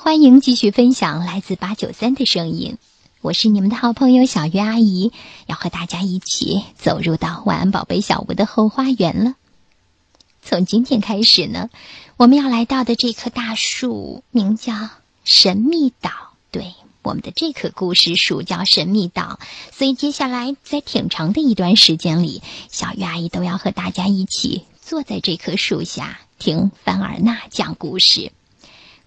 欢迎继续分享来自八九三的声音，我是你们的好朋友小鱼阿姨，要和大家一起走入到晚安宝贝小屋的后花园了。从今天开始呢，我们要来到的这棵大树名叫神秘岛。对，我们的这棵故事树叫神秘岛，所以接下来在挺长的一段时间里，小鱼阿姨都要和大家一起坐在这棵树下听凡尔纳讲故事。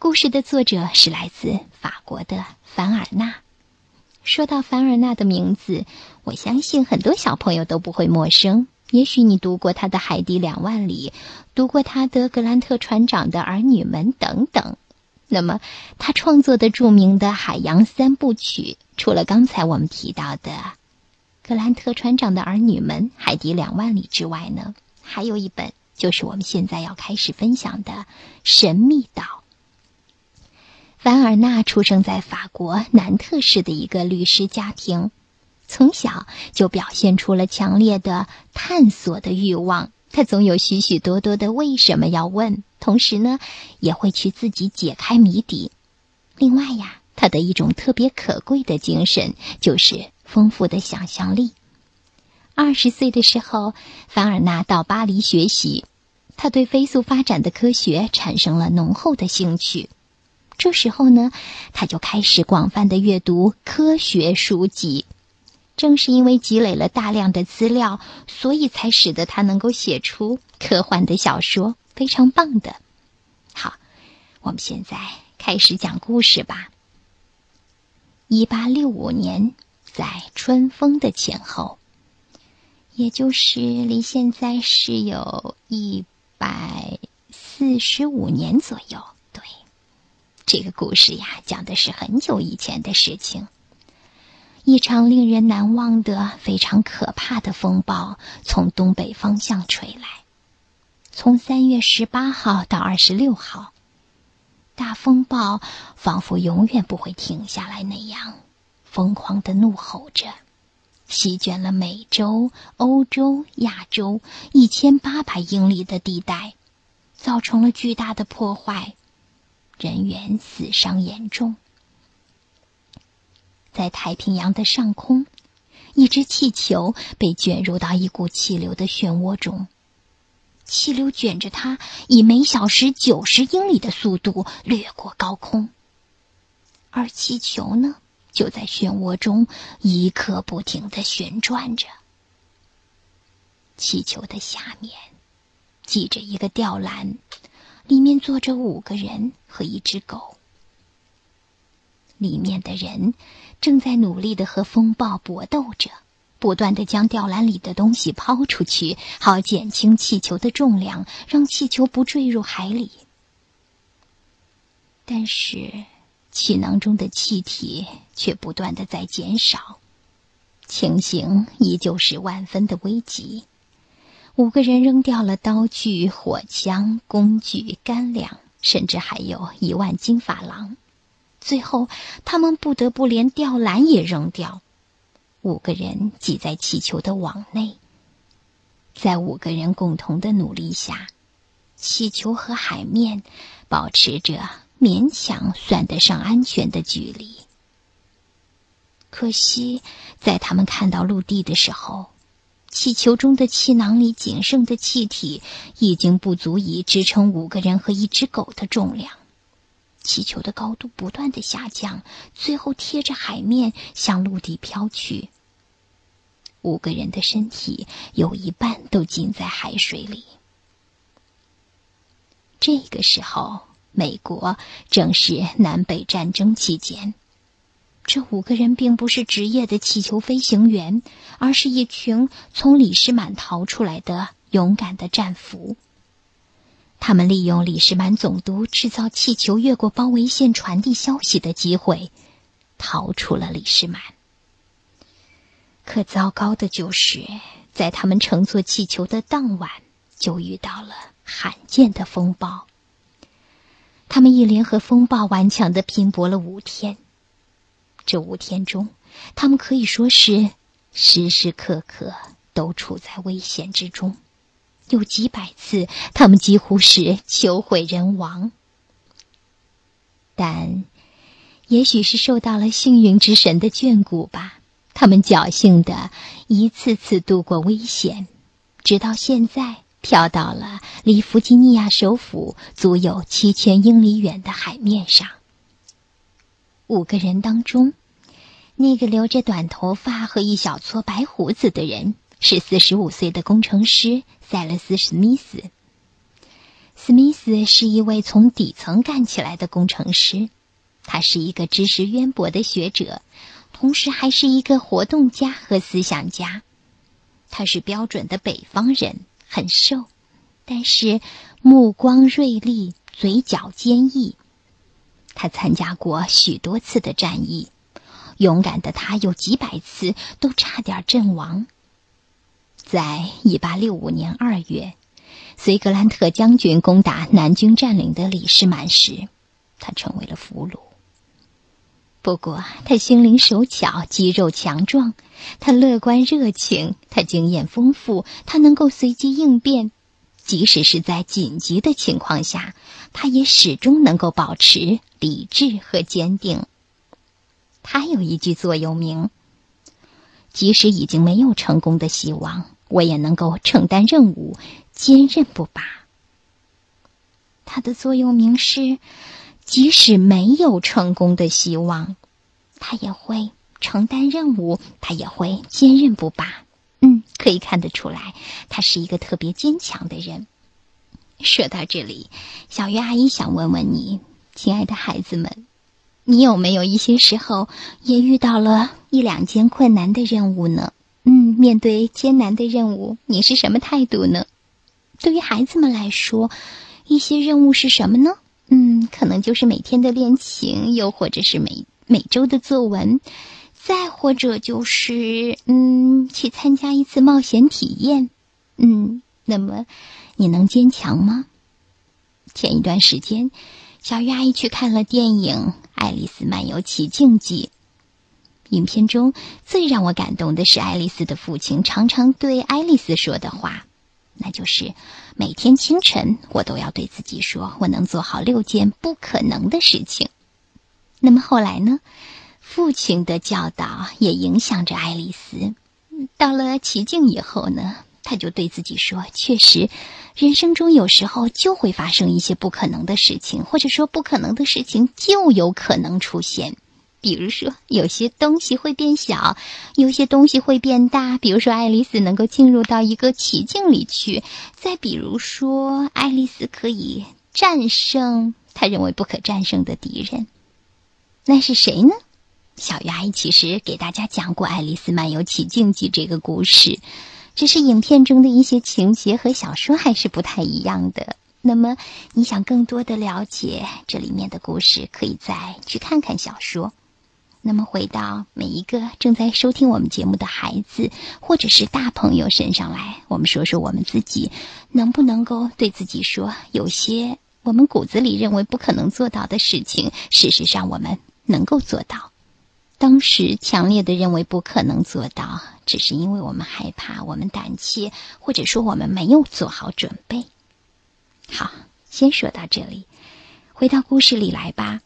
故事的作者是来自法国的凡尔纳。说到凡尔纳的名字，我相信很多小朋友都不会陌生。也许你读过他的《海底两万里》，读过他的《格兰特船长的儿女们》等等。那么，他创作的著名的海洋三部曲，除了刚才我们提到的《格兰特船长的儿女们》《海底两万里》之外呢，还有一本就是我们现在要开始分享的《神秘岛》。凡尔纳出生在法国南特市的一个律师家庭。从小就表现出了强烈的探索的欲望，他总有许许多多的为什么要问，同时呢，也会去自己解开谜底。另外呀，他的一种特别可贵的精神就是丰富的想象力。二十岁的时候，凡尔纳到巴黎学习，他对飞速发展的科学产生了浓厚的兴趣。这时候呢，他就开始广泛的阅读科学书籍。正是因为积累了大量的资料，所以才使得他能够写出科幻的小说，非常棒的。好，我们现在开始讲故事吧。一八六五年，在春风的前后，也就是离现在是有一百四十五年左右。这个故事呀，讲的是很久以前的事情。一场令人难忘的、非常可怕的风暴从东北方向吹来。从三月十八号到二十六号，大风暴仿佛永远不会停下来那样，疯狂的怒吼着，席卷了美洲、欧洲、亚洲一千八百英里的地带，造成了巨大的破坏，人员死伤严重。在太平洋的上空，一只气球被卷入到一股气流的漩涡中，气流卷着它，以每小时九十英里的速度掠过高空，而气球呢，就在漩涡中一刻不停的旋转着。气球的下面系着一个吊篮，里面坐着五个人和一只狗。里面的人正在努力的和风暴搏斗着，不断的将吊篮里的东西抛出去，好减轻气球的重量，让气球不坠入海里。但是，气囊中的气体却不断的在减少，情形依旧是万分的危急。五个人扔掉了刀具、火枪、工具、干粮，甚至还有一万斤珐琅。最后，他们不得不连吊篮也扔掉。五个人挤在气球的网内，在五个人共同的努力下，气球和海面保持着勉强算得上安全的距离。可惜，在他们看到陆地的时候，气球中的气囊里仅剩的气体已经不足以支撑五个人和一只狗的重量。气球的高度不断的下降，最后贴着海面向陆地飘去。五个人的身体有一半都浸在海水里。这个时候，美国正是南北战争期间。这五个人并不是职业的气球飞行员，而是一群从里士满逃出来的勇敢的战俘。他们利用李士满总督制造气球越过包围线传递消息的机会，逃出了里士满。可糟糕的就是，在他们乘坐气球的当晚，就遇到了罕见的风暴。他们一连和风暴顽强的拼搏了五天，这五天中，他们可以说是时时刻刻都处在危险之中。有几百次，他们几乎是求毁人亡。但也许是受到了幸运之神的眷顾吧，他们侥幸的一次次度过危险，直到现在飘到了离弗吉尼亚首府足有七千英里远的海面上。五个人当中，那个留着短头发和一小撮白胡子的人是四十五岁的工程师塞勒斯·史密斯。史密斯是一位从底层干起来的工程师，他是一个知识渊博的学者，同时还是一个活动家和思想家。他是标准的北方人，很瘦，但是目光锐利，嘴角坚毅。他参加过许多次的战役，勇敢的他有几百次都差点阵亡。在一八六五年二月，随格兰特将军攻打南军占领的李士满时，他成为了俘虏。不过，他心灵手巧，肌肉强壮，他乐观热情，他经验丰富，他能够随机应变。即使是在紧急的情况下，他也始终能够保持理智和坚定。他有一句座右铭：“即使已经没有成功的希望，我也能够承担任务，坚韧不拔。”他的座右铭是：“即使没有成功的希望，他也会承担任务，他也会坚韧不拔。”嗯，可以看得出来，他是一个特别坚强的人。说到这里，小鱼阿姨想问问你，亲爱的孩子们，你有没有一些时候也遇到了一两件困难的任务呢？嗯，面对艰难的任务，你是什么态度呢？对于孩子们来说，一些任务是什么呢？嗯，可能就是每天的练琴，又或者是每每周的作文。再或者就是，嗯，去参加一次冒险体验，嗯，那么你能坚强吗？前一段时间，小鱼阿姨去看了电影《爱丽丝漫游奇境记》。影片中最让我感动的是爱丽丝的父亲常常对爱丽丝说的话，那就是每天清晨我都要对自己说，我能做好六件不可能的事情。那么后来呢？父亲的教导也影响着爱丽丝。到了奇境以后呢，他就对自己说：“确实，人生中有时候就会发生一些不可能的事情，或者说不可能的事情就有可能出现。比如说，有些东西会变小，有些东西会变大。比如说，爱丽丝能够进入到一个奇境里去；再比如说，爱丽丝可以战胜他认为不可战胜的敌人。那是谁呢？”小鱼阿姨其实给大家讲过《爱丽丝漫游奇境记》这个故事，只是影片中的一些情节和小说还是不太一样的。那么，你想更多的了解这里面的故事，可以再去看看小说。那么，回到每一个正在收听我们节目的孩子或者是大朋友身上来，我们说说我们自己能不能够对自己说，有些我们骨子里认为不可能做到的事情，事实上我们能够做到。当时强烈的认为不可能做到，只是因为我们害怕，我们胆怯，或者说我们没有做好准备。好，先说到这里，回到故事里来吧。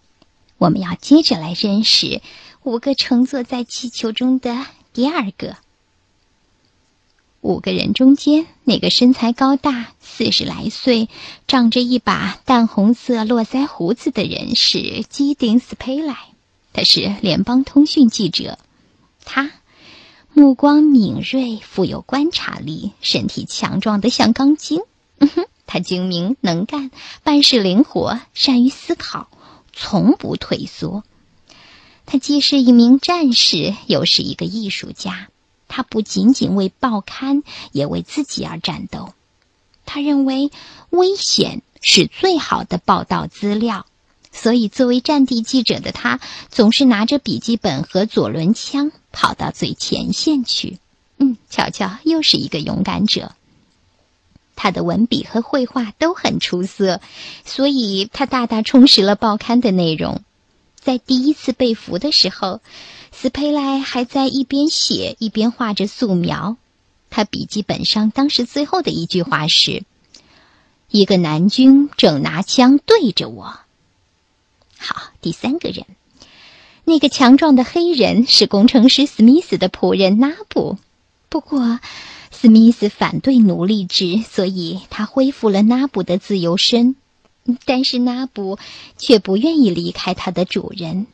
我们要接着来认识五个乘坐在气球中的第二个。五个人中间，那个身材高大、四十来岁、长着一把淡红色络腮胡子的人是基丁斯佩莱。他是联邦通讯记者，他目光敏锐，富有观察力，身体强壮的像钢筋。嗯哼，他精明能干，办事灵活，善于思考，从不退缩。他既是一名战士，又是一个艺术家。他不仅仅为报刊，也为自己而战斗。他认为危险是最好的报道资料。所以，作为战地记者的他，总是拿着笔记本和左轮枪跑到最前线去。嗯，瞧瞧，又是一个勇敢者。他的文笔和绘画都很出色，所以他大大充实了报刊的内容。在第一次被俘的时候，斯佩莱还在一边写一边画着素描。他笔记本上当时最后的一句话是：“一个南军正拿枪对着我。”好，第三个人，那个强壮的黑人是工程师史密斯的仆人拉布。不过，史密斯反对奴隶制，所以他恢复了拉布的自由身。但是拉布却不愿意离开他的主人。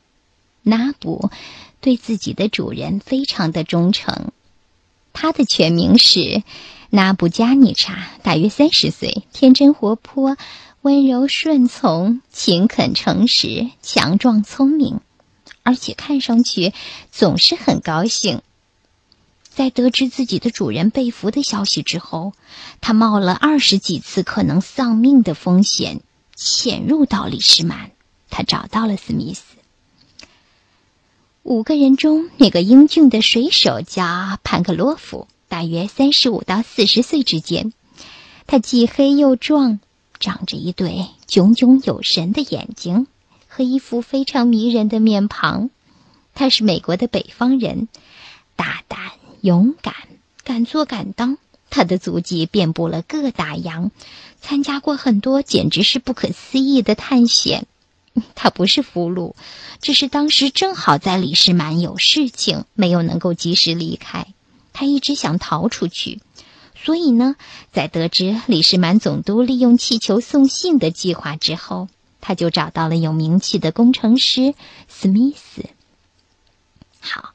拉布对自己的主人非常的忠诚。他的全名是拉布加尼查，大约三十岁，天真活泼。温柔顺从、勤恳诚实、强壮聪明，而且看上去总是很高兴。在得知自己的主人被俘的消息之后，他冒了二十几次可能丧命的风险，潜入到里士满。他找到了史密斯。五个人中，那个英俊的水手叫潘克洛夫，大约三十五到四十岁之间。他既黑又壮。长着一对炯炯有神的眼睛和一副非常迷人的面庞，他是美国的北方人，大胆、勇敢、敢做敢当。他的足迹遍布了各大洋，参加过很多简直是不可思议的探险。他不是俘虏，只是当时正好在里士满有事情，没有能够及时离开。他一直想逃出去。所以呢，在得知李士满总督利用气球送信的计划之后，他就找到了有名气的工程师史密斯。好，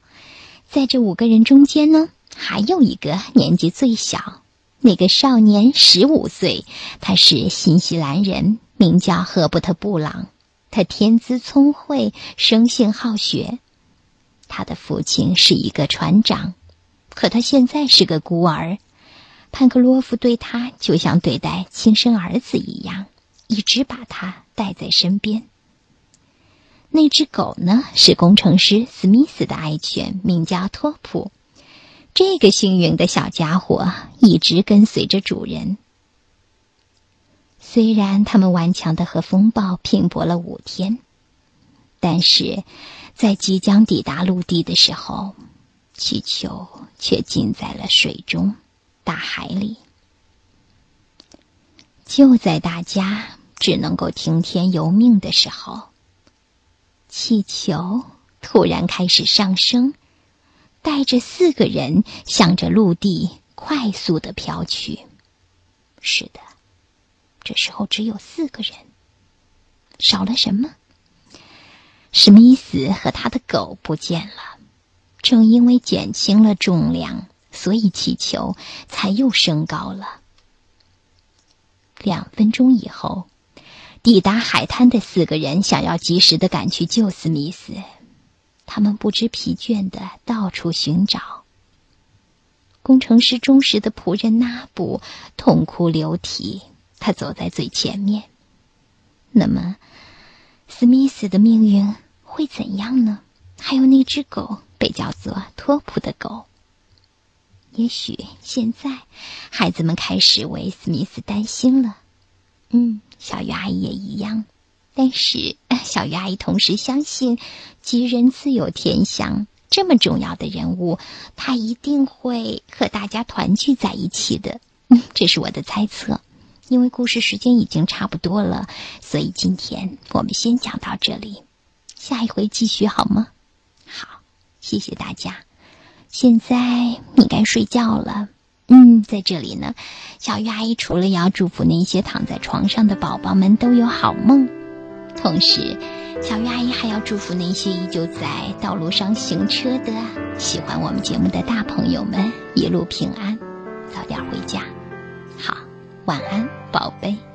在这五个人中间呢，还有一个年纪最小，那个少年十五岁，他是新西兰人，名叫赫伯特·布朗。他天资聪慧，生性好学。他的父亲是一个船长，可他现在是个孤儿。潘克洛夫对他就像对待亲生儿子一样，一直把他带在身边。那只狗呢，是工程师史密斯的爱犬，名叫托普。这个幸运的小家伙一直跟随着主人。虽然他们顽强的和风暴拼搏了五天，但是在即将抵达陆地的时候，气球却浸在了水中。大海里，就在大家只能够听天由命的时候，气球突然开始上升，带着四个人向着陆地快速的飘去。是的，这时候只有四个人，少了什么？史密斯和他的狗不见了，正因为减轻了重量。所以气球才又升高了。两分钟以后，抵达海滩的四个人想要及时的赶去救史密斯，他们不知疲倦的到处寻找。工程师忠实的仆人纳布痛哭流涕，他走在最前面。那么，史密斯的命运会怎样呢？还有那只狗，被叫做托普的狗。也许现在，孩子们开始为史密斯担心了。嗯，小鱼阿姨也一样。但是，小鱼阿姨同时相信，吉人自有天相。这么重要的人物，他一定会和大家团聚在一起的。嗯，这是我的猜测。因为故事时间已经差不多了，所以今天我们先讲到这里，下一回继续好吗？好，谢谢大家。现在你该睡觉了，嗯，在这里呢，小鱼阿姨除了要祝福那些躺在床上的宝宝们都有好梦，同时，小鱼阿姨还要祝福那些依旧在道路上行车的、喜欢我们节目的大朋友们一路平安，早点回家。好，晚安，宝贝。